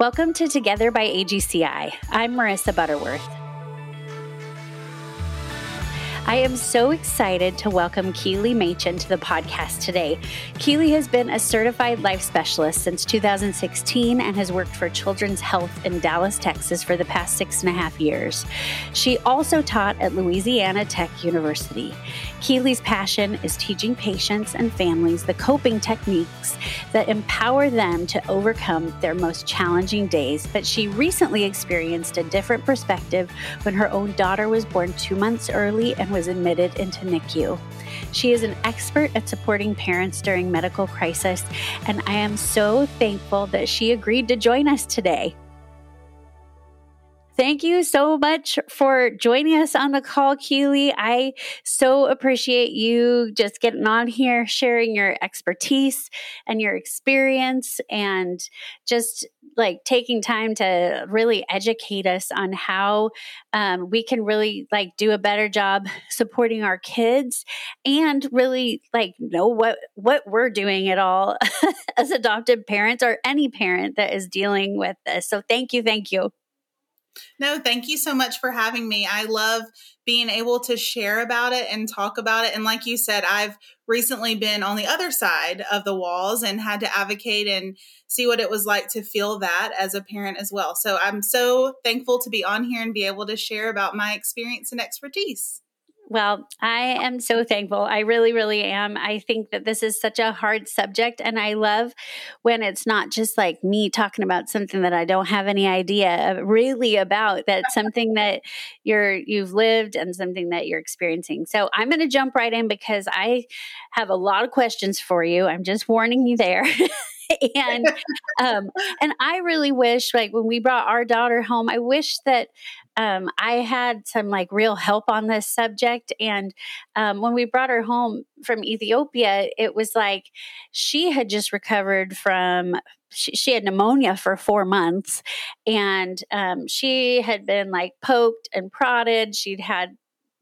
Welcome to Together by AGCI. I'm Marissa Butterworth. I am so excited to welcome Keeley Machen to the podcast today. Keeley has been a certified life specialist since 2016 and has worked for Children's Health in Dallas, Texas for the past six and a half years. She also taught at Louisiana Tech University. Keeley's passion is teaching patients and families the coping techniques that empower them to overcome their most challenging days. But she recently experienced a different perspective when her own daughter was born two months early and was admitted into NICU. She is an expert at supporting parents during medical crisis, and I am so thankful that she agreed to join us today. Thank you so much for joining us on the call, Keeley. I so appreciate you just getting on here, sharing your expertise and your experience, and just like taking time to really educate us on how um, we can really like do a better job supporting our kids and really like know what what we're doing at all as adopted parents or any parent that is dealing with this. So thank you, thank you. No, thank you so much for having me. I love being able to share about it and talk about it. And like you said, I've recently been on the other side of the walls and had to advocate and see what it was like to feel that as a parent as well. So I'm so thankful to be on here and be able to share about my experience and expertise. Well, I am so thankful. I really, really am. I think that this is such a hard subject. And I love when it's not just like me talking about something that I don't have any idea really about, that something that you're, you've lived and something that you're experiencing. So I'm going to jump right in because I have a lot of questions for you. I'm just warning you there. and um, and I really wish, like when we brought our daughter home, I wish that um, I had some like real help on this subject. And um, when we brought her home from Ethiopia, it was like she had just recovered from she, had pneumonia for four months and um, she had been like poked and prodded. She'd had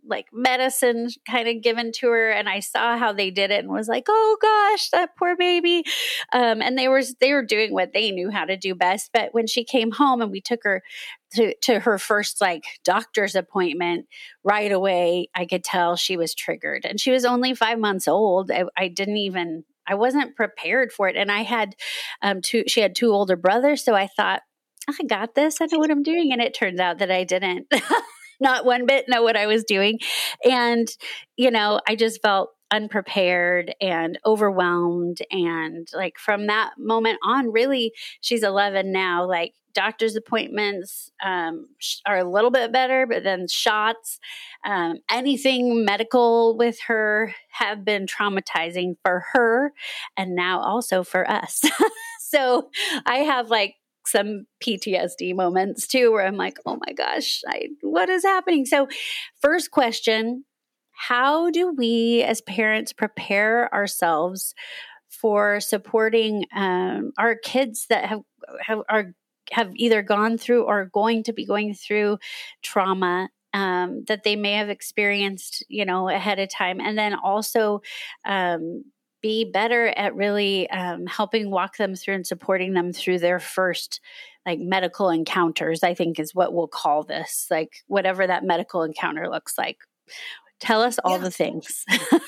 like medicine kind of given to her and I saw how they did it and was like, "Oh gosh, that poor baby." Um, and they were they were doing what they knew how to do best, but when she came home and we took her to to her first like doctor's appointment, right away I could tell she was triggered. And she was only 5 months old. I, I didn't even I wasn't prepared for it and I had um two she had two older brothers, so I thought I got this. I know what I'm doing. And it turns out that I didn't. not one bit know what I was doing. And, you know, I just felt unprepared and overwhelmed. And like from that moment on, really, she's 11 now, like doctor's appointments um, are a little bit better, but then shots, um, anything medical with her have been traumatizing for her and now also for us. so I have like some PTSD moments too, where I'm like, oh my gosh, I, what is happening? So, first question How do we as parents prepare ourselves for supporting um, our kids that have, have, are, have either gone through or going to be going through trauma um, that they may have experienced, you know, ahead of time, and then also um, be better at really um, helping walk them through and supporting them through their first like medical encounters i think is what we'll call this like whatever that medical encounter looks like. Tell us all the things.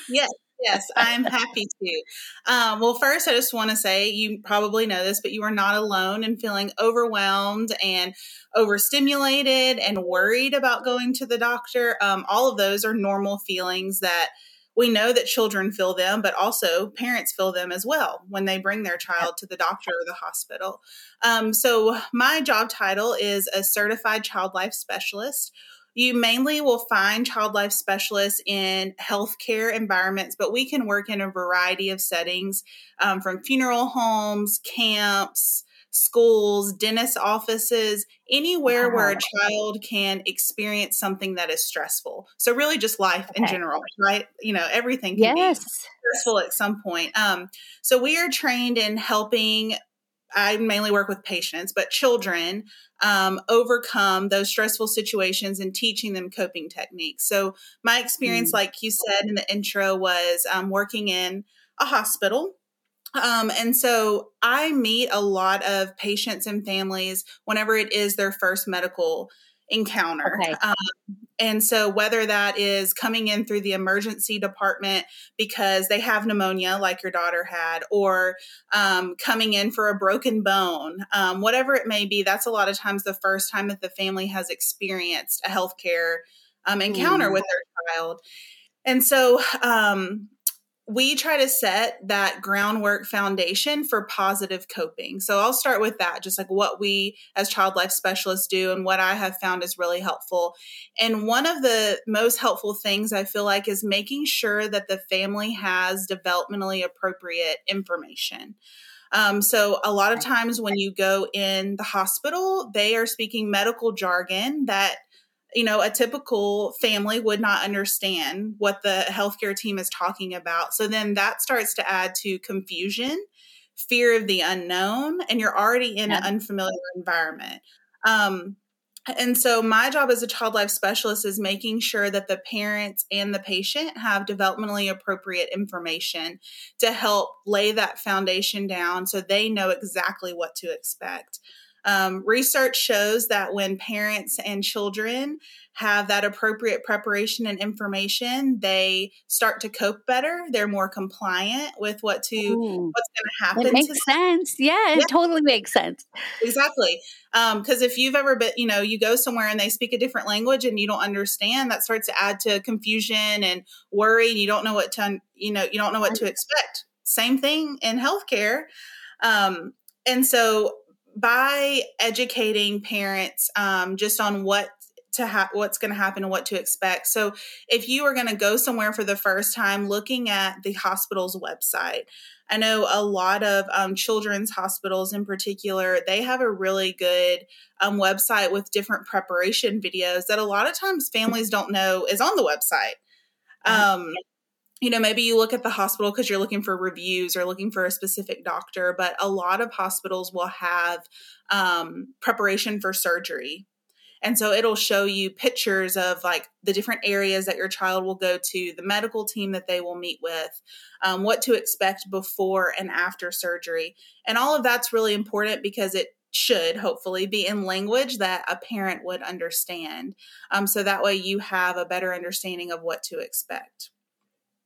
Yes yes i'm happy to. Um, well first i just want to say you probably know this but you are not alone in feeling overwhelmed and overstimulated and worried about going to the doctor. Um, all of those are normal feelings that we know that children feel them, but also parents feel them as well when they bring their child to the doctor or the hospital. Um, so, my job title is a certified child life specialist. You mainly will find child life specialists in healthcare environments, but we can work in a variety of settings um, from funeral homes, camps, schools, dentist offices, anywhere wow. where a child can experience something that is stressful. So really just life okay. in general, right? You know, everything can yes. be stressful at some point. Um, so we are trained in helping I mainly work with patients, but children um, overcome those stressful situations and teaching them coping techniques. So, my experience, mm. like you said in the intro, was um, working in a hospital Um, and so I meet a lot of patients and families whenever it is their first medical encounter. Okay. Um, and so, whether that is coming in through the emergency department because they have pneumonia, like your daughter had, or um, coming in for a broken bone, um, whatever it may be, that's a lot of times the first time that the family has experienced a healthcare um, encounter mm. with their child. And so, um, we try to set that groundwork foundation for positive coping. So I'll start with that, just like what we as child life specialists do and what I have found is really helpful. And one of the most helpful things I feel like is making sure that the family has developmentally appropriate information. Um, so a lot of times when you go in the hospital, they are speaking medical jargon that you know, a typical family would not understand what the healthcare team is talking about. So then that starts to add to confusion, fear of the unknown, and you're already in yeah. an unfamiliar environment. Um, and so, my job as a child life specialist is making sure that the parents and the patient have developmentally appropriate information to help lay that foundation down so they know exactly what to expect. Um, research shows that when parents and children have that appropriate preparation and information, they start to cope better. They're more compliant with what to Ooh, what's going to happen. It makes sense. Yeah, it totally makes sense. Exactly. Because um, if you've ever been, you know, you go somewhere and they speak a different language and you don't understand, that starts to add to confusion and worry, and you don't know what to, you know, you don't know what to expect. Same thing in healthcare. Um, and so by educating parents um, just on what to ha- what's going to happen and what to expect. So, if you are going to go somewhere for the first time, looking at the hospital's website, I know a lot of um, children's hospitals, in particular, they have a really good um, website with different preparation videos that a lot of times families don't know is on the website. Mm-hmm. Um, you know, maybe you look at the hospital because you're looking for reviews or looking for a specific doctor, but a lot of hospitals will have um, preparation for surgery. And so it'll show you pictures of like the different areas that your child will go to, the medical team that they will meet with, um, what to expect before and after surgery. And all of that's really important because it should hopefully be in language that a parent would understand. Um, so that way you have a better understanding of what to expect.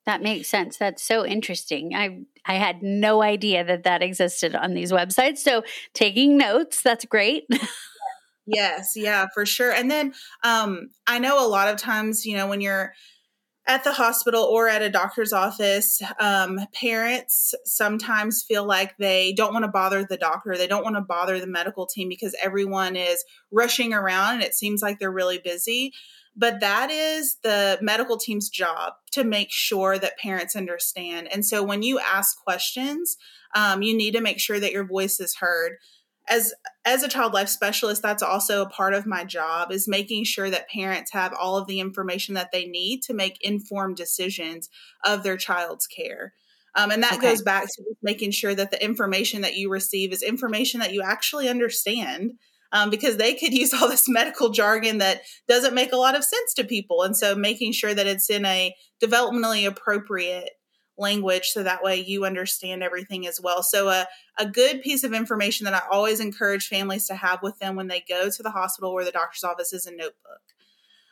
That makes sense. That's so interesting. I I had no idea that that existed on these websites. So taking notes, that's great. yes, yeah, for sure. And then um, I know a lot of times, you know, when you're at the hospital or at a doctor's office, um, parents sometimes feel like they don't want to bother the doctor. They don't want to bother the medical team because everyone is rushing around and it seems like they're really busy. But that is the medical team's job to make sure that parents understand. And so when you ask questions, um, you need to make sure that your voice is heard. As as a child life specialist, that's also a part of my job is making sure that parents have all of the information that they need to make informed decisions of their child's care. Um, and that okay. goes back to making sure that the information that you receive is information that you actually understand um, because they could use all this medical jargon that doesn't make a lot of sense to people. And so making sure that it's in a developmentally appropriate language so that way you understand everything as well. So a, a good piece of information that I always encourage families to have with them when they go to the hospital or the doctor's office is a notebook.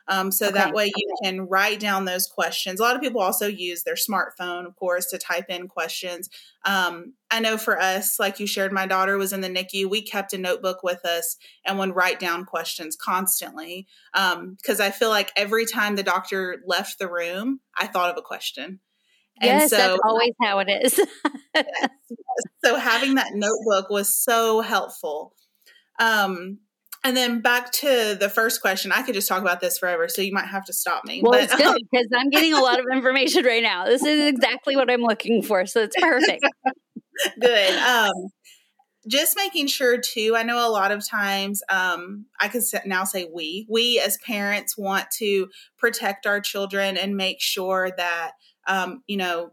Um, so okay. that way you can write down those questions. A lot of people also use their smartphone, of course, to type in questions. Um, I know for us, like you shared, my daughter was in the NICU. We kept a notebook with us and would write down questions constantly because um, I feel like every time the doctor left the room, I thought of a question. And yes, so, that's always how it is. yes, yes. So having that notebook was so helpful. Um, and then back to the first question. I could just talk about this forever, so you might have to stop me. Well, but, it's good because um, I'm getting a lot of information right now. This is exactly what I'm looking for, so it's perfect. good. Um, just making sure too. I know a lot of times um, I can now say we we as parents want to protect our children and make sure that um, you know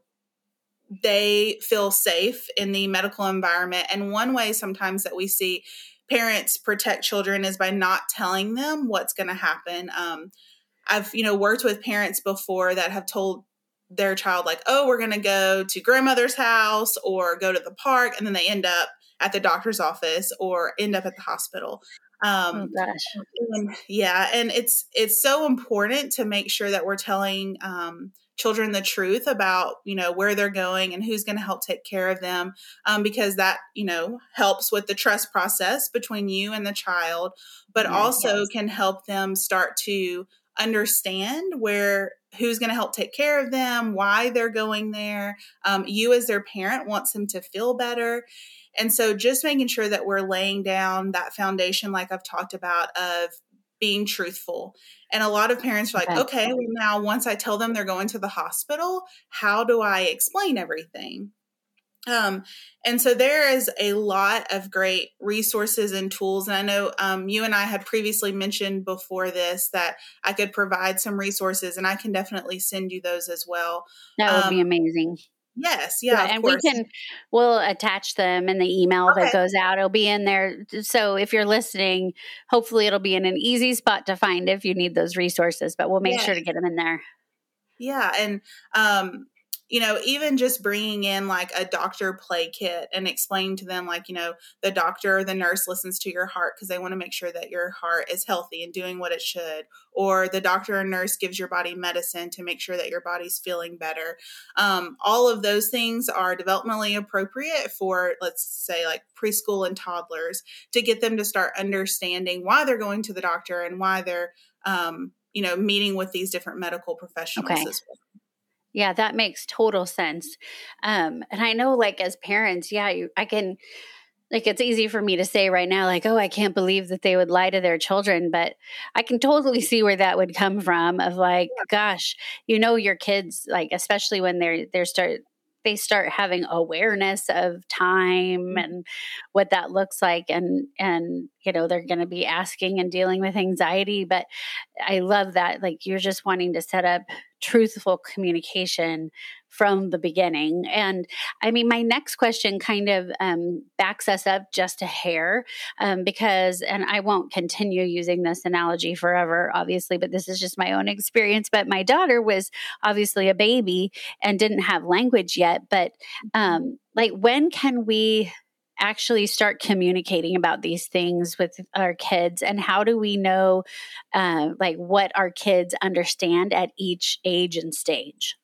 they feel safe in the medical environment. And one way sometimes that we see parents protect children is by not telling them what's going to happen. Um, I've you know worked with parents before that have told their child like, oh, we're going to go to grandmother's house or go to the park, and then they end up at the doctor's office or end up at the hospital. Um, oh gosh, and, yeah, and it's it's so important to make sure that we're telling um, children the truth about you know where they're going and who's going to help take care of them um, because that you know helps with the trust process between you and the child but yes, also yes. can help them start to understand where who's going to help take care of them why they're going there um, you as their parent wants them to feel better and so just making sure that we're laying down that foundation like i've talked about of being truthful and a lot of parents are like, okay, okay well, now once I tell them they're going to the hospital, how do I explain everything? Um, and so there is a lot of great resources and tools. And I know um, you and I had previously mentioned before this that I could provide some resources, and I can definitely send you those as well. That would um, be amazing. Yes, yeah, yeah and course. we can we'll attach them in the email okay. that goes out. It'll be in there. So if you're listening, hopefully it'll be in an easy spot to find if you need those resources. But we'll make yes. sure to get them in there. Yeah, and um, you know, even just bringing in like a doctor play kit and explaining to them, like, you know, the doctor or the nurse listens to your heart because they want to make sure that your heart is healthy and doing what it should. Or the doctor or nurse gives your body medicine to make sure that your body's feeling better. Um, all of those things are developmentally appropriate for, let's say, like preschool and toddlers to get them to start understanding why they're going to the doctor and why they're, um, you know, meeting with these different medical professionals okay. as well. Yeah, that makes total sense. Um, and I know, like, as parents, yeah, you, I can, like, it's easy for me to say right now, like, oh, I can't believe that they would lie to their children. But I can totally see where that would come from of like, gosh, you know, your kids, like, especially when they're, they're start, they start having awareness of time mm-hmm. and what that looks like and and you know they're going to be asking and dealing with anxiety but i love that like you're just wanting to set up truthful communication from the beginning. And I mean, my next question kind of um, backs us up just a hair um, because, and I won't continue using this analogy forever, obviously, but this is just my own experience. But my daughter was obviously a baby and didn't have language yet. But um, like, when can we? Actually start communicating about these things with our kids and how do we know uh, like what our kids understand at each age and stage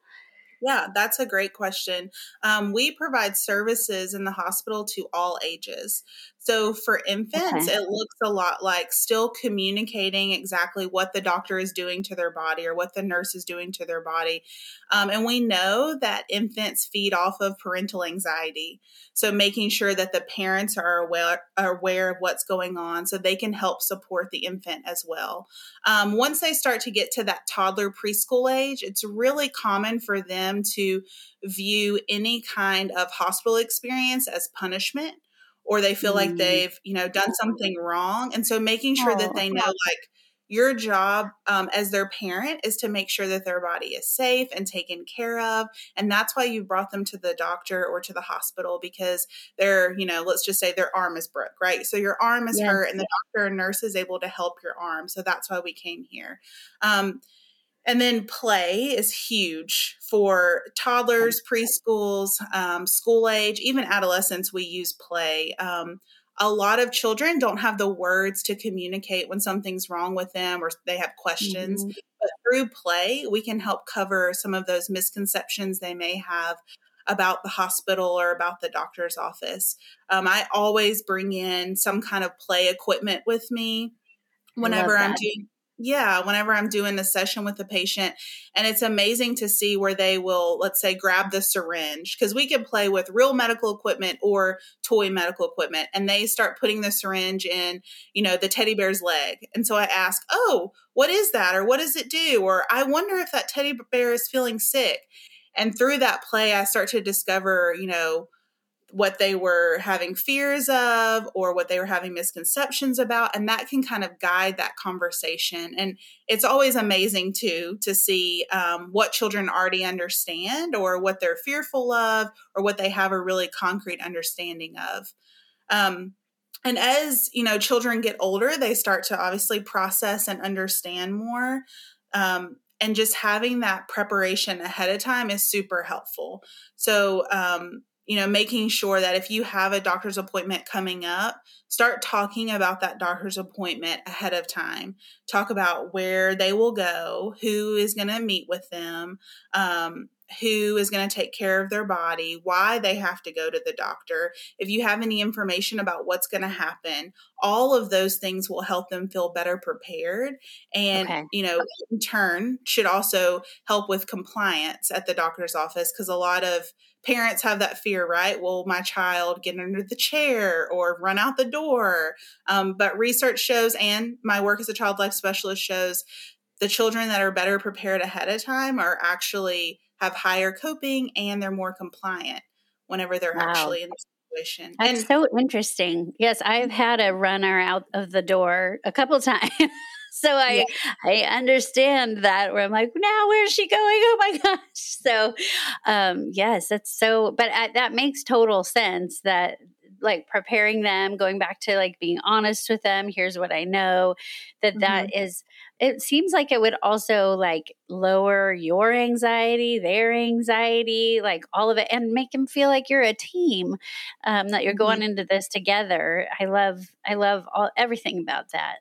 yeah, that's a great question. Um, we provide services in the hospital to all ages. So for infants, okay. it looks a lot like still communicating exactly what the doctor is doing to their body or what the nurse is doing to their body. Um, and we know that infants feed off of parental anxiety. So making sure that the parents are aware, are aware of what's going on so they can help support the infant as well. Um, once they start to get to that toddler preschool age, it's really common for them to view any kind of hospital experience as punishment or they feel mm. like they've you know done something wrong. And so making sure oh, that they know like your job um, as their parent is to make sure that their body is safe and taken care of. And that's why you brought them to the doctor or to the hospital because they're you know let's just say their arm is broke right? So your arm is yes. hurt and the doctor and nurse is able to help your arm. So that's why we came here. Um, and then play is huge for toddlers, preschools, um, school age, even adolescents. We use play. Um, a lot of children don't have the words to communicate when something's wrong with them or they have questions. Mm-hmm. But through play, we can help cover some of those misconceptions they may have about the hospital or about the doctor's office. Um, I always bring in some kind of play equipment with me whenever I'm doing yeah, whenever I'm doing a session with a patient, and it's amazing to see where they will, let's say, grab the syringe because we can play with real medical equipment or toy medical equipment, and they start putting the syringe in, you know, the teddy bear's leg. And so I ask, Oh, what is that? Or what does it do? Or I wonder if that teddy bear is feeling sick. And through that play, I start to discover, you know, what they were having fears of or what they were having misconceptions about and that can kind of guide that conversation and it's always amazing too to see um, what children already understand or what they're fearful of or what they have a really concrete understanding of um, and as you know children get older they start to obviously process and understand more um, and just having that preparation ahead of time is super helpful. So, um, you know, making sure that if you have a doctor's appointment coming up, start talking about that doctor's appointment ahead of time. Talk about where they will go, who is going to meet with them, um, who is going to take care of their body, why they have to go to the doctor. If you have any information about what's going to happen, all of those things will help them feel better prepared. And, okay. you know, in turn, should also help with compliance at the doctor's office because a lot of parents have that fear, right? Will my child get under the chair or run out the door? Um, but research shows, and my work as a child life specialist shows, the children that are better prepared ahead of time are actually have higher coping and they're more compliant whenever they're wow. actually in the situation. That's and, so interesting. Yes, I've had a runner out of the door a couple times. So I yeah. I understand that where I'm like, now where's she going? Oh my gosh! So, um, yes, that's so. But that makes total sense that like preparing them, going back to like being honest with them. Here's what I know. That, mm-hmm. that is. It seems like it would also like lower your anxiety, their anxiety, like all of it, and make them feel like you're a team. Um, that you're going mm-hmm. into this together. I love. I love all everything about that.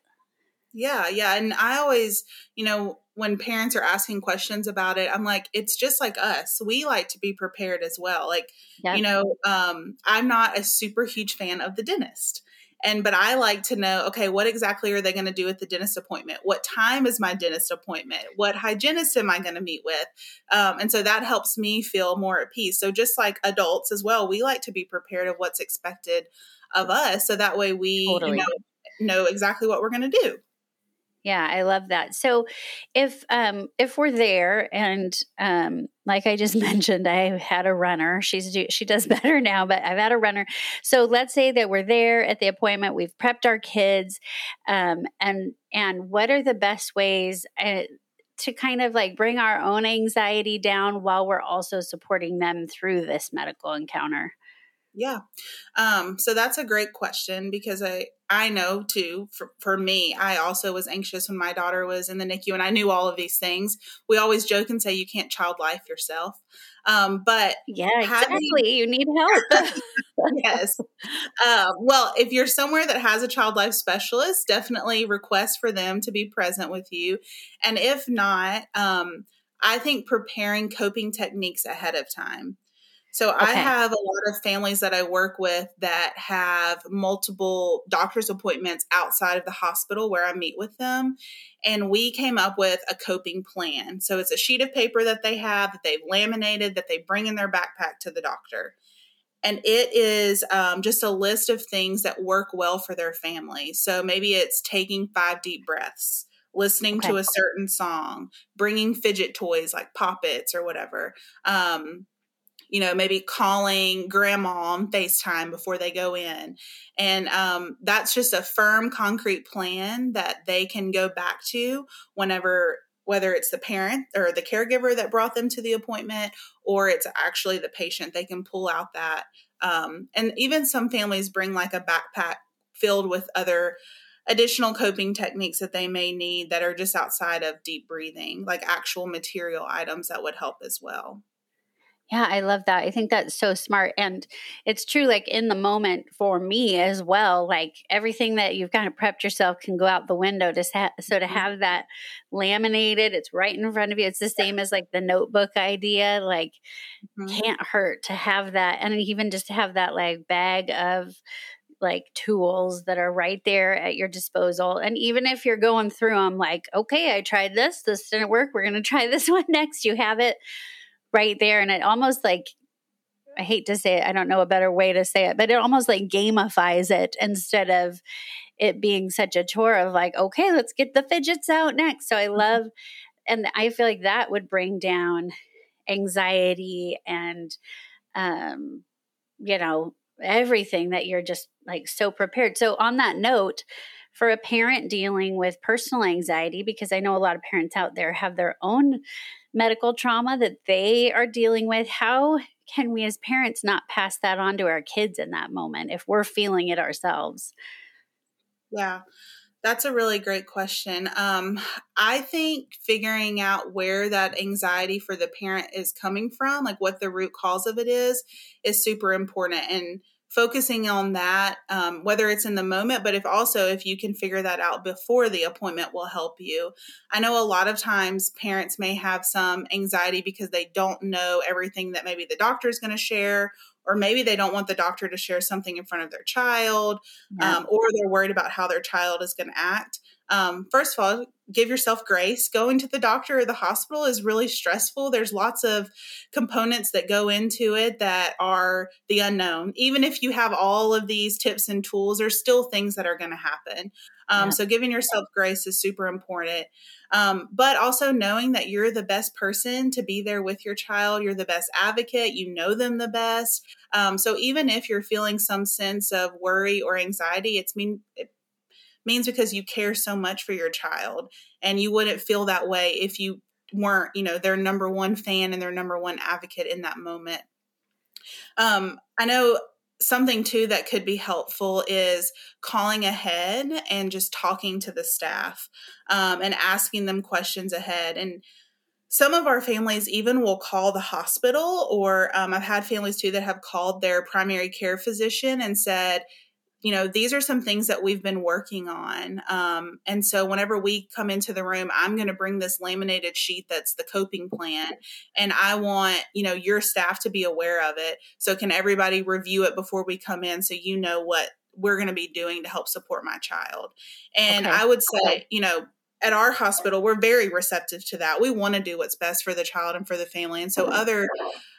Yeah, yeah. And I always, you know, when parents are asking questions about it, I'm like, it's just like us. We like to be prepared as well. Like, you know, um, I'm not a super huge fan of the dentist. And but I like to know, okay, what exactly are they going to do at the dentist appointment? What time is my dentist appointment? What hygienist am I going to meet with? Um, and so that helps me feel more at peace. So just like adults as well, we like to be prepared of what's expected of us, so that way we totally. you know, know exactly what we're going to do. Yeah, I love that. So if um if we're there and um like I just mentioned I had a runner. She's she does better now, but I've had a runner. So let's say that we're there at the appointment, we've prepped our kids um and and what are the best ways uh, to kind of like bring our own anxiety down while we're also supporting them through this medical encounter? Yeah. Um, so that's a great question because I, I know too, for, for me, I also was anxious when my daughter was in the NICU and I knew all of these things. We always joke and say you can't child life yourself. Um, but yeah, exactly. Having, you need help. yes. Uh, well, if you're somewhere that has a child life specialist, definitely request for them to be present with you. And if not, um, I think preparing coping techniques ahead of time. So okay. I have a lot of families that I work with that have multiple doctor's appointments outside of the hospital where I meet with them. And we came up with a coping plan. So it's a sheet of paper that they have that they've laminated that they bring in their backpack to the doctor. And it is um, just a list of things that work well for their family. So maybe it's taking five deep breaths listening okay. to a certain song, bringing fidget toys like poppets or whatever, um, you know, maybe calling grandma on FaceTime before they go in. And um, that's just a firm, concrete plan that they can go back to whenever, whether it's the parent or the caregiver that brought them to the appointment, or it's actually the patient, they can pull out that. Um, and even some families bring like a backpack filled with other additional coping techniques that they may need that are just outside of deep breathing, like actual material items that would help as well. Yeah, I love that. I think that's so smart. And it's true, like in the moment for me as well, like everything that you've kind of prepped yourself can go out the window. To ha- so to mm-hmm. have that laminated, it's right in front of you. It's the same as like the notebook idea, like mm-hmm. can't hurt to have that. And even just to have that like bag of like tools that are right there at your disposal. And even if you're going through them, like, okay, I tried this, this didn't work, we're going to try this one next, you have it right there. And it almost like, I hate to say it, I don't know a better way to say it, but it almost like gamifies it instead of it being such a chore of like, okay, let's get the fidgets out next. So I mm-hmm. love, and I feel like that would bring down anxiety and, um, you know, everything that you're just like so prepared. So, on that note, for a parent dealing with personal anxiety, because I know a lot of parents out there have their own medical trauma that they are dealing with, how can we as parents not pass that on to our kids in that moment if we're feeling it ourselves? Yeah. That's a really great question. Um, I think figuring out where that anxiety for the parent is coming from, like what the root cause of it is, is super important. And focusing on that, um, whether it's in the moment, but if also if you can figure that out before the appointment will help you. I know a lot of times parents may have some anxiety because they don't know everything that maybe the doctor is going to share or maybe they don't want the doctor to share something in front of their child, yeah. um, or they're worried about how their child is going to act. Um, first of all, give yourself grace. Going to the doctor or the hospital is really stressful. There's lots of components that go into it that are the unknown. Even if you have all of these tips and tools, there's still things that are going to happen. Um, yeah. So, giving yourself grace is super important. Um, but also knowing that you're the best person to be there with your child, you're the best advocate, you know them the best. Um, so even if you're feeling some sense of worry or anxiety, it's mean it means because you care so much for your child, and you wouldn't feel that way if you weren't, you know, their number one fan and their number one advocate in that moment. Um, I know something too that could be helpful is calling ahead and just talking to the staff um, and asking them questions ahead and some of our families even will call the hospital or um, i've had families too that have called their primary care physician and said you know, these are some things that we've been working on. Um, and so whenever we come into the room, I'm going to bring this laminated sheet that's the coping plan. And I want, you know, your staff to be aware of it. So can everybody review it before we come in so you know what we're going to be doing to help support my child? And okay. I would say, you know, at our hospital, we're very receptive to that. We want to do what's best for the child and for the family. And so other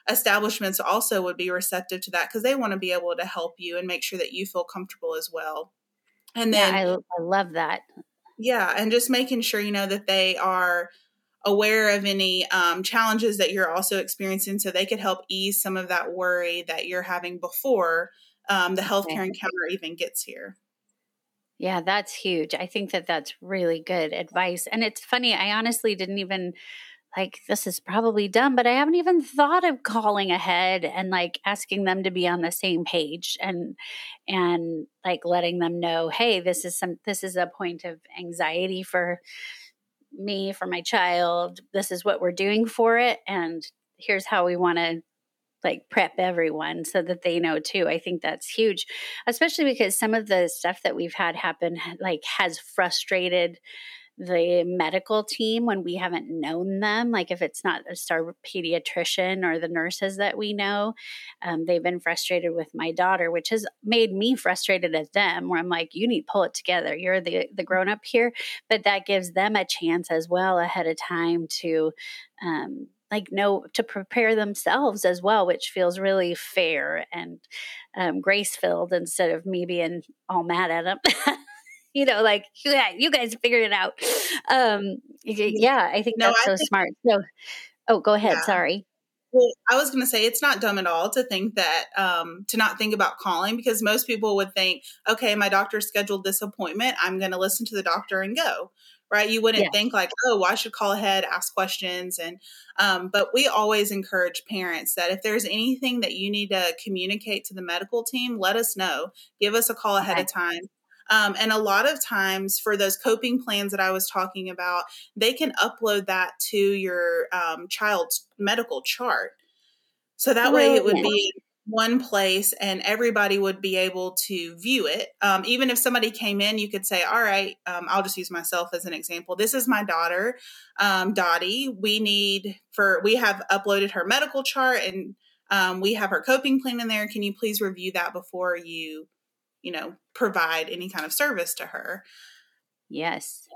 establishments also would be receptive to that because they want to be able to help you and make sure that you feel comfortable as well. And then yeah, I, I love that. Yeah, and just making sure you know that they are aware of any um, challenges that you're also experiencing so they could help ease some of that worry that you're having before um, the healthcare okay. encounter even gets here. Yeah, that's huge. I think that that's really good advice. And it's funny, I honestly didn't even like this is probably dumb, but I haven't even thought of calling ahead and like asking them to be on the same page and and like letting them know, hey, this is some this is a point of anxiety for me, for my child. This is what we're doing for it and here's how we want to like prep everyone so that they know too. I think that's huge, especially because some of the stuff that we've had happen like has frustrated the medical team when we haven't known them. Like if it's not a star pediatrician or the nurses that we know, um, they've been frustrated with my daughter, which has made me frustrated at them. Where I'm like, you need to pull it together. You're the the grown up here, but that gives them a chance as well ahead of time to. Um, like know to prepare themselves as well, which feels really fair and um, grace filled instead of me being all mad at them. you know, like yeah, you guys figured it out. Um, yeah, I think no, that's I so think, smart. So, oh, go ahead. Yeah. Sorry. Well, I was going to say it's not dumb at all to think that um, to not think about calling because most people would think, okay, my doctor scheduled this appointment. I'm going to listen to the doctor and go right? You wouldn't yeah. think like, oh, well, I should call ahead, ask questions, and um, but we always encourage parents that if there's anything that you need to communicate to the medical team, let us know. Give us a call ahead okay. of time. Um, and a lot of times for those coping plans that I was talking about, they can upload that to your um, child's medical chart. So that way it would be one place and everybody would be able to view it. Um, even if somebody came in, you could say, All right, um, I'll just use myself as an example. This is my daughter, um, Dottie. We need for, we have uploaded her medical chart and um, we have her coping plan in there. Can you please review that before you, you know, provide any kind of service to her? Yes.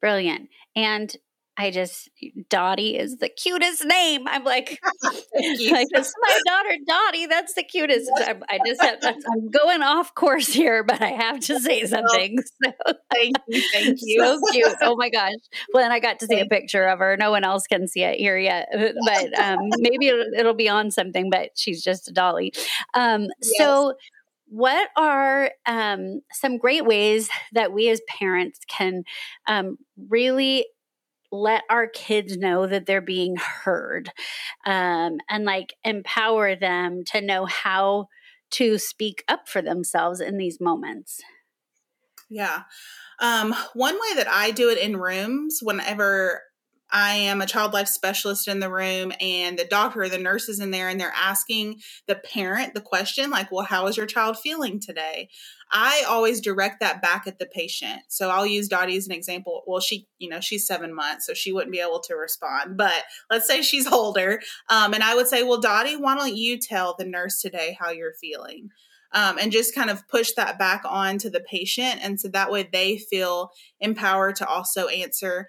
Brilliant. And I just Dottie is the cutest name. I'm like, like that's my daughter Dottie. That's the cutest. I, I just have, I'm going off course here, but I have to say something. So, thank you, thank you. So cute. Oh my gosh. Well, and I got to see a picture of her. No one else can see it here yet, but um, maybe it'll, it'll, be on something. But she's just a dolly. Um, yes. So what are um, some great ways that we as parents can um, really let our kids know that they're being heard um, and like empower them to know how to speak up for themselves in these moments. Yeah. Um, one way that I do it in rooms, whenever I am a child life specialist in the room and the doctor or the nurse is in there and they're asking the parent the question, like, well, how is your child feeling today? I always direct that back at the patient. So I'll use Dottie as an example. Well, she, you know, she's seven months, so she wouldn't be able to respond. But let's say she's older. Um, and I would say, well, Dottie, why don't you tell the nurse today how you're feeling? Um, and just kind of push that back on to the patient. And so that way they feel empowered to also answer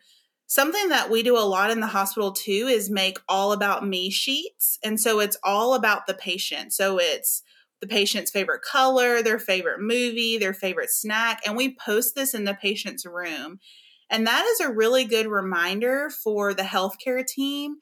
Something that we do a lot in the hospital too is make all about me sheets. And so it's all about the patient. So it's the patient's favorite color, their favorite movie, their favorite snack. And we post this in the patient's room. And that is a really good reminder for the healthcare team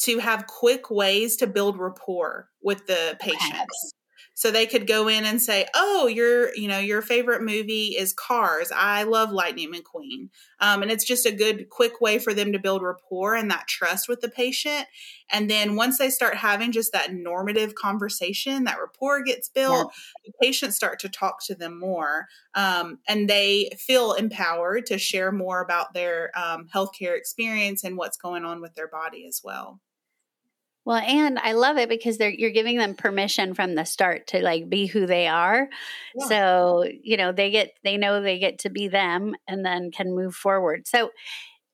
to have quick ways to build rapport with the patients. So they could go in and say, "Oh, your you know your favorite movie is Cars. I love Lightning McQueen," um, and it's just a good, quick way for them to build rapport and that trust with the patient. And then once they start having just that normative conversation, that rapport gets built. Yeah. The patients start to talk to them more, um, and they feel empowered to share more about their um, healthcare experience and what's going on with their body as well. Well, and I love it because they're you're giving them permission from the start to like be who they are. Yeah. So, you know, they get they know they get to be them and then can move forward. So,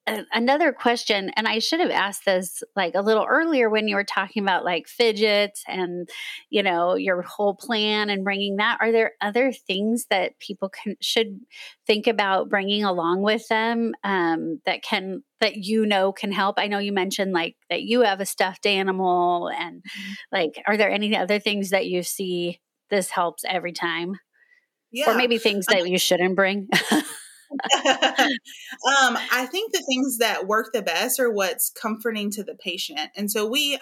another question and i should have asked this like a little earlier when you were talking about like fidgets and you know your whole plan and bringing that are there other things that people can should think about bringing along with them um, that can that you know can help i know you mentioned like that you have a stuffed animal and mm-hmm. like are there any other things that you see this helps every time yeah. or maybe things that you shouldn't bring um, I think the things that work the best are what's comforting to the patient. And so we,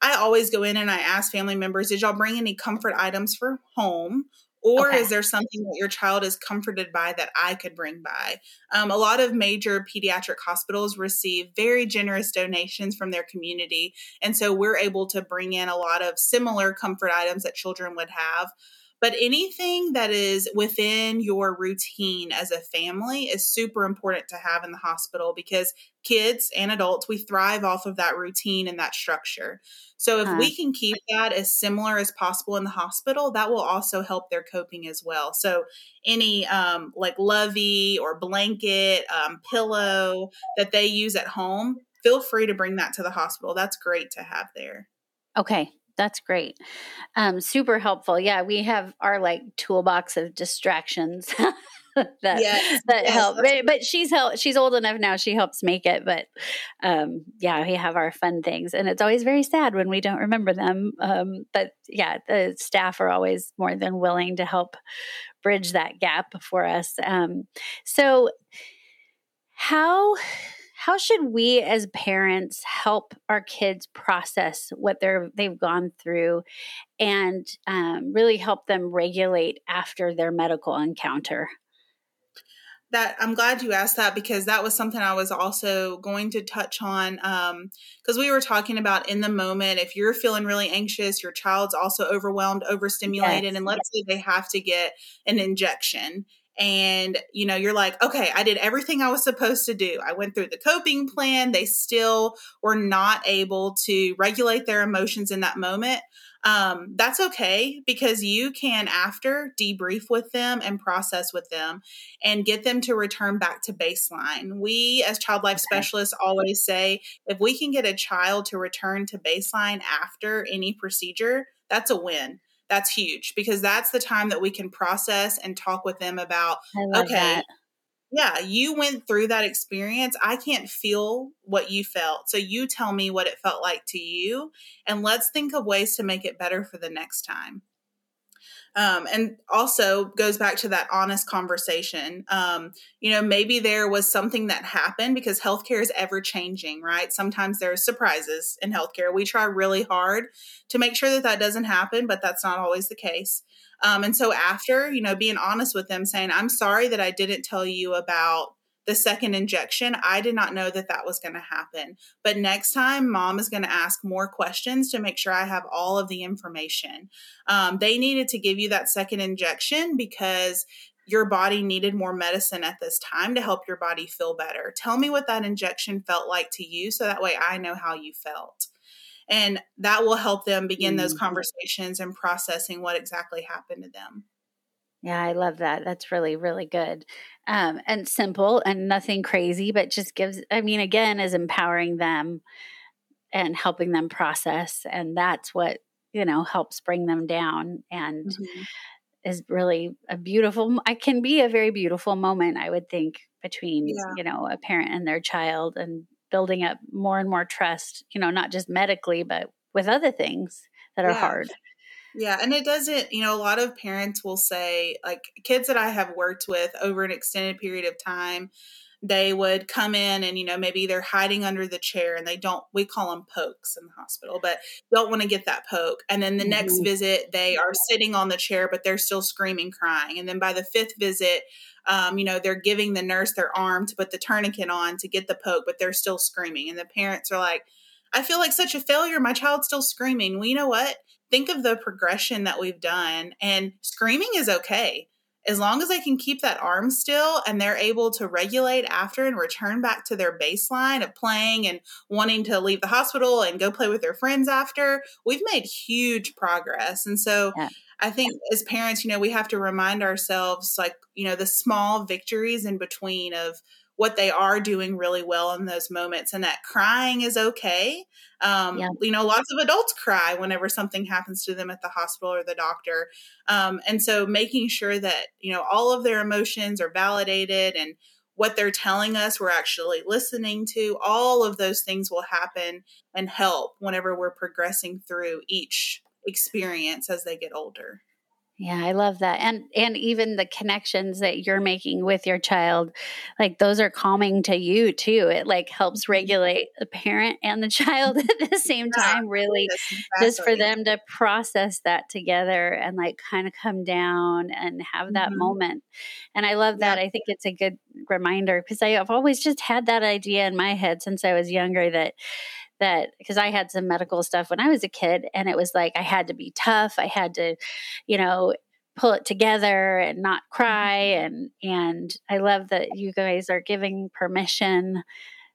I always go in and I ask family members, did y'all bring any comfort items for home? Or okay. is there something that your child is comforted by that I could bring by? Um, a lot of major pediatric hospitals receive very generous donations from their community. And so we're able to bring in a lot of similar comfort items that children would have. But anything that is within your routine as a family is super important to have in the hospital because kids and adults, we thrive off of that routine and that structure. So if huh. we can keep that as similar as possible in the hospital, that will also help their coping as well. So any um, like lovey or blanket, um, pillow that they use at home, feel free to bring that to the hospital. That's great to have there. Okay, that's great. Um, super helpful. Yeah, we have our like toolbox of distractions that yes, that yes, help. But, but, she's help, she's old enough now. She helps make it. But um, yeah, we have our fun things, and it's always very sad when we don't remember them. Um, but yeah, the staff are always more than willing to help bridge that gap for us. Um, so how how should we as parents help our kids process what they're they've gone through and um, really help them regulate after their medical encounter that i'm glad you asked that because that was something i was also going to touch on because um, we were talking about in the moment if you're feeling really anxious your child's also overwhelmed overstimulated yes. and let's say they have to get an injection and you know you're like okay i did everything i was supposed to do. I went through the coping plan. They still were not able to regulate their emotions in that moment. Um, that's okay because you can after debrief with them and process with them and get them to return back to baseline. We as child life okay. specialists always say if we can get a child to return to baseline after any procedure that's a win that's huge because that's the time that we can process and talk with them about okay that. yeah you went through that experience i can't feel what you felt so you tell me what it felt like to you and let's think of ways to make it better for the next time um, and also goes back to that honest conversation. Um, you know, maybe there was something that happened because healthcare is ever changing, right? Sometimes there are surprises in healthcare. We try really hard to make sure that that doesn't happen, but that's not always the case. Um, and so after, you know, being honest with them, saying, I'm sorry that I didn't tell you about the second injection, I did not know that that was going to happen. But next time, mom is going to ask more questions to make sure I have all of the information. Um, they needed to give you that second injection because your body needed more medicine at this time to help your body feel better. Tell me what that injection felt like to you so that way I know how you felt. And that will help them begin those mm-hmm. conversations and processing what exactly happened to them. Yeah, I love that. That's really, really good. Um, and simple and nothing crazy, but just gives, I mean, again, is empowering them and helping them process. And that's what, you know, helps bring them down and mm-hmm. is really a beautiful, I can be a very beautiful moment, I would think, between, yeah. you know, a parent and their child and building up more and more trust, you know, not just medically, but with other things that are yeah. hard. Yeah, and it doesn't, you know, a lot of parents will say, like kids that I have worked with over an extended period of time, they would come in and, you know, maybe they're hiding under the chair and they don't, we call them pokes in the hospital, but don't want to get that poke. And then the mm-hmm. next visit, they are sitting on the chair, but they're still screaming, crying. And then by the fifth visit, um, you know, they're giving the nurse their arm to put the tourniquet on to get the poke, but they're still screaming. And the parents are like, I feel like such a failure. My child's still screaming. Well, you know what? Think of the progression that we've done and screaming is okay as long as they can keep that arm still and they're able to regulate after and return back to their baseline of playing and wanting to leave the hospital and go play with their friends after, we've made huge progress. And so yeah. I think as parents, you know, we have to remind ourselves like, you know, the small victories in between of what they are doing really well in those moments and that crying is okay. Um, yeah. You know, lots of adults cry whenever something happens to them at the hospital or the doctor. Um, and so making sure that, you know, all of their emotions are validated and what they're telling us, we're actually listening to, all of those things will happen and help whenever we're progressing through each experience as they get older. Yeah, I love that. And and even the connections that you're making with your child, like those are calming to you too. It like helps mm-hmm. regulate the parent and the child at the same time, really exactly. just for them to process that together and like kind of come down and have that mm-hmm. moment. And I love that. Yeah. I think it's a good reminder because I've always just had that idea in my head since I was younger that that because I had some medical stuff when I was a kid and it was like I had to be tough. I had to, you know, pull it together and not cry mm-hmm. and and I love that you guys are giving permission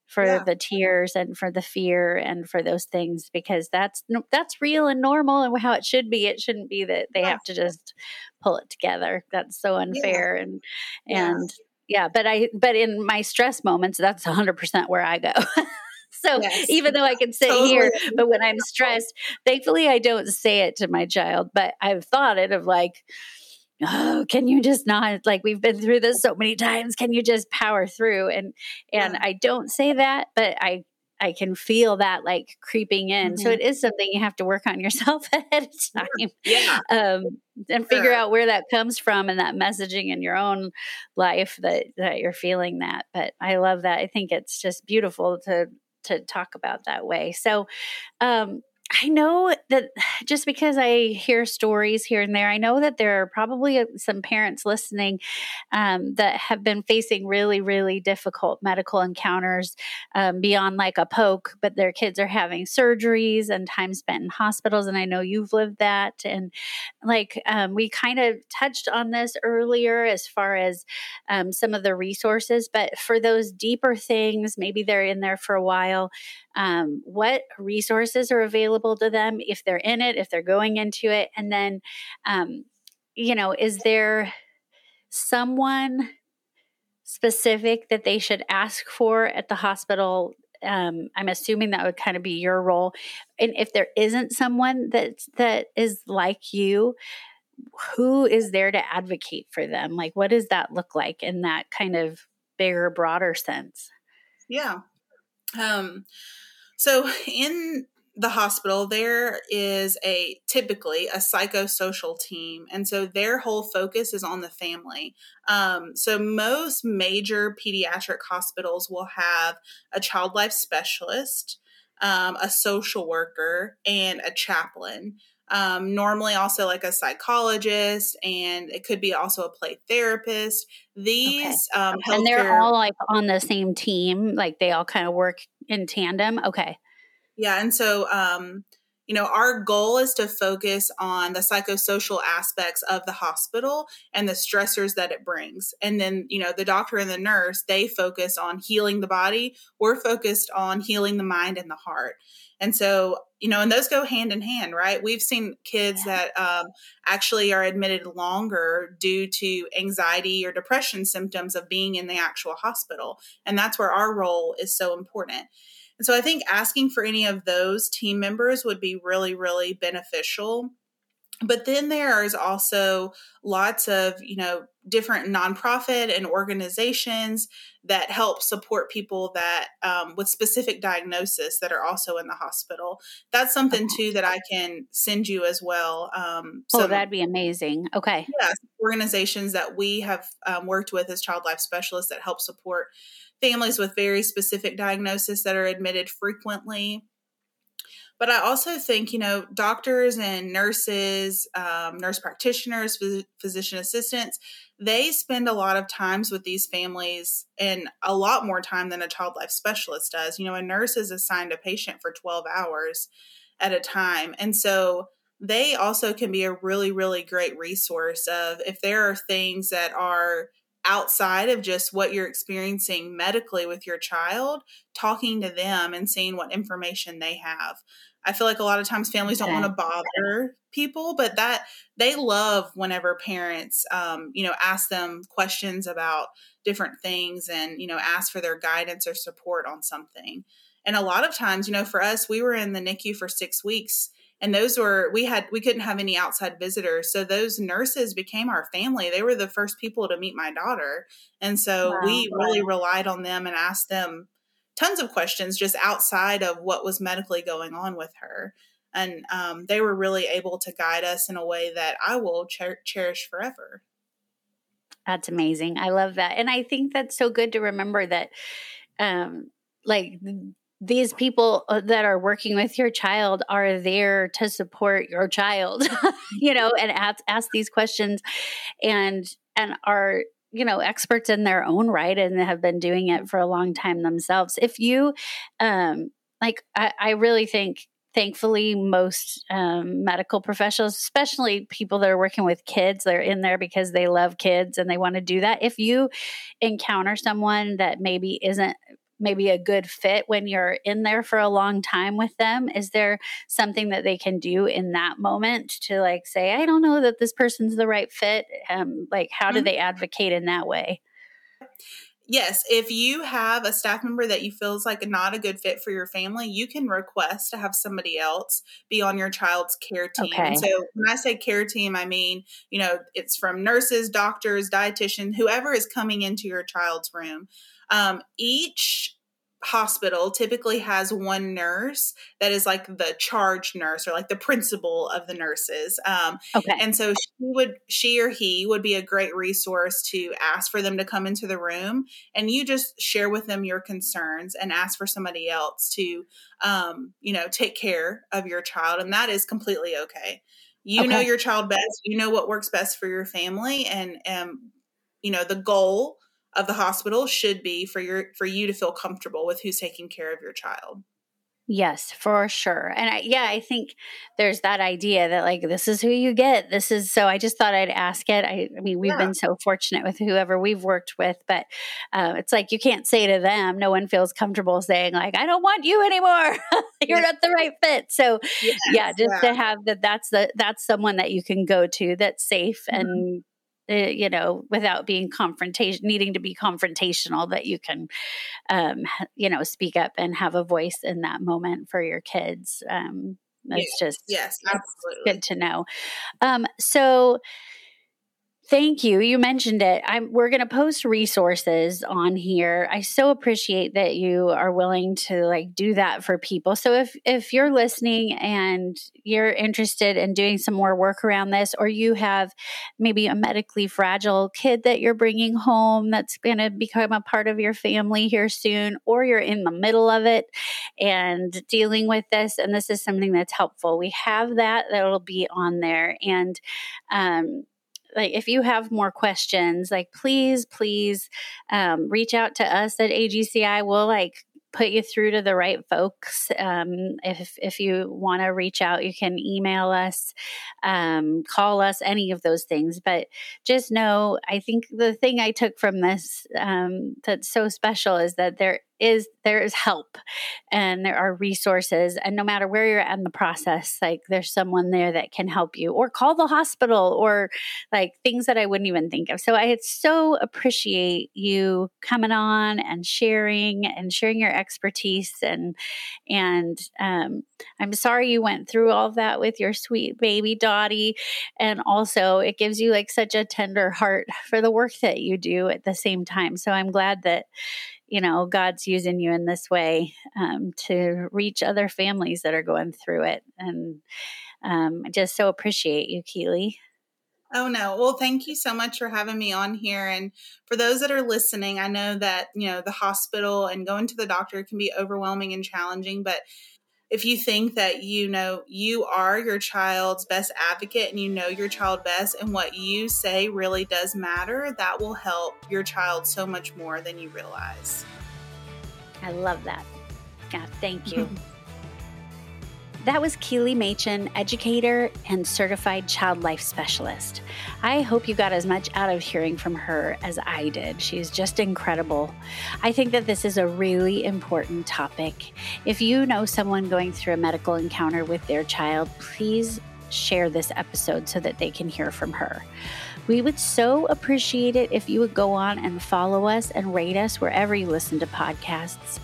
for yeah. the tears and for the fear and for those things because that's that's real and normal and how it should be it shouldn't be that they yeah. have to just pull it together that's so unfair yeah. and and yeah but i but in my stress moments that's 100% where i go so yes. even though I can sit totally. here, but when I'm stressed, thankfully I don't say it to my child, but I've thought it of like, oh, can you just not like we've been through this so many times? Can you just power through? And and yeah. I don't say that, but I I can feel that like creeping in. Mm-hmm. So it is something you have to work on yourself ahead of time. Yeah. Um, and figure sure. out where that comes from and that messaging in your own life that that you're feeling that. But I love that. I think it's just beautiful to to talk about that way. So, um, I know that just because I hear stories here and there, I know that there are probably uh, some parents listening um, that have been facing really, really difficult medical encounters um, beyond like a poke, but their kids are having surgeries and time spent in hospitals. And I know you've lived that. And like um, we kind of touched on this earlier as far as um, some of the resources, but for those deeper things, maybe they're in there for a while um, what resources are available to them if they're in it, if they're going into it, and then, um, you know, is there someone specific that they should ask for at the hospital um, I'm assuming that would kind of be your role. And if there isn't someone that that is like you, who is there to advocate for them? Like, what does that look like in that kind of bigger, broader sense? Yeah. Um, so in the hospital, there is a typically a psychosocial team, and so their whole focus is on the family. Um, so most major pediatric hospitals will have a child life specialist, um, a social worker, and a chaplain. Um, normally, also like a psychologist, and it could be also a play therapist. These okay. um, and they're all like on the same team, like they all kind of work in tandem. Okay. Yeah, and so um, you know, our goal is to focus on the psychosocial aspects of the hospital and the stressors that it brings. And then, you know, the doctor and the nurse, they focus on healing the body. We're focused on healing the mind and the heart. And so, you know, and those go hand in hand, right? We've seen kids that um, actually are admitted longer due to anxiety or depression symptoms of being in the actual hospital. And that's where our role is so important. And so I think asking for any of those team members would be really, really beneficial. But then there's also lots of, you know, different nonprofit and organizations that help support people that um, with specific diagnosis that are also in the hospital. That's something too that I can send you as well. Um, oh, that'd be amazing. Okay. Yeah, organizations that we have um, worked with as child life specialists that help support families with very specific diagnosis that are admitted frequently. But I also think, you know, doctors and nurses, um, nurse practitioners, phys- physician assistants, they spend a lot of times with these families and a lot more time than a child life specialist does. You know, a nurse is assigned a patient for 12 hours at a time. And so they also can be a really, really great resource of if there are things that are outside of just what you're experiencing medically with your child, talking to them and seeing what information they have. I feel like a lot of times families don't want to bother people, but that they love whenever parents, um, you know, ask them questions about different things and, you know, ask for their guidance or support on something. And a lot of times, you know, for us, we were in the NICU for six weeks and those were we had we couldn't have any outside visitors. So those nurses became our family. They were the first people to meet my daughter. And so wow. we really relied on them and asked them tons of questions just outside of what was medically going on with her. And um, they were really able to guide us in a way that i will cher- cherish forever. That's amazing. I love that. And i think that's so good to remember that um like these people uh, that are working with your child are there to support your child you know and ask, ask these questions and and are you know experts in their own right and have been doing it for a long time themselves. If you um like i, I really think thankfully most um, medical professionals especially people that are working with kids they're in there because they love kids and they want to do that. If you encounter someone that maybe isn't maybe a good fit when you're in there for a long time with them? Is there something that they can do in that moment to like say, I don't know that this person's the right fit? Um, like, how do mm-hmm. they advocate in that way? Yes, if you have a staff member that you feel is like not a good fit for your family, you can request to have somebody else be on your child's care team. Okay. And so when I say care team, I mean, you know, it's from nurses, doctors, dietitian, whoever is coming into your child's room. Um, each hospital typically has one nurse that is like the charge nurse or like the principal of the nurses. Um, okay. And so she would, she or he would be a great resource to ask for them to come into the room and you just share with them your concerns and ask for somebody else to, um, you know, take care of your child. And that is completely okay. You okay. know your child best. You know what works best for your family. And, um, you know, the goal of the hospital should be for your for you to feel comfortable with who's taking care of your child. Yes, for sure. And I, yeah, I think there's that idea that like this is who you get. This is so. I just thought I'd ask it. I, I mean, we've yeah. been so fortunate with whoever we've worked with, but uh, it's like you can't say to them. No one feels comfortable saying like, "I don't want you anymore. You're not the right fit." So yes, yeah, just to have that. That's the that's someone that you can go to that's safe mm-hmm. and uh, you know, without being confrontation, needing to be confrontational, that you can, um, you know, speak up and have a voice in that moment for your kids. Um, that's yes, just yes, absolutely good to know. Um, so Thank you. You mentioned it. I'm, we're going to post resources on here. I so appreciate that you are willing to like do that for people. So if if you're listening and you're interested in doing some more work around this, or you have maybe a medically fragile kid that you're bringing home that's going to become a part of your family here soon, or you're in the middle of it and dealing with this, and this is something that's helpful, we have that that'll be on there, and um, like if you have more questions like please please um, reach out to us at agci we'll like put you through to the right folks. Um, if if you want to reach out, you can email us, um, call us, any of those things. But just know, I think the thing I took from this um, that's so special is that there is there is help and there are resources and no matter where you're at in the process like there's someone there that can help you or call the hospital or like things that I wouldn't even think of. So I so appreciate you coming on and sharing and sharing your expertise and and um, I'm sorry you went through all that with your sweet baby Dottie and also it gives you like such a tender heart for the work that you do at the same time. So I'm glad that you know, God's using you in this way um, to reach other families that are going through it. And um, I just so appreciate you, Keeley. Oh, no. Well, thank you so much for having me on here. And for those that are listening, I know that, you know, the hospital and going to the doctor can be overwhelming and challenging, but if you think that you know you are your child's best advocate and you know your child best and what you say really does matter, that will help your child so much more than you realize. I love that. Yeah, thank you. That was Keeley Machen, educator and certified child life specialist. I hope you got as much out of hearing from her as I did. She's just incredible. I think that this is a really important topic. If you know someone going through a medical encounter with their child, please share this episode so that they can hear from her. We would so appreciate it if you would go on and follow us and rate us wherever you listen to podcasts.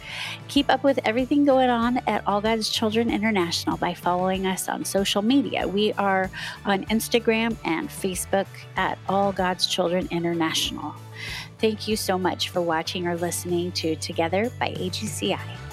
Keep up with everything going on at All God's Children International by following us on social media. We are on Instagram and Facebook at All God's Children International. Thank you so much for watching or listening to Together by AGCI.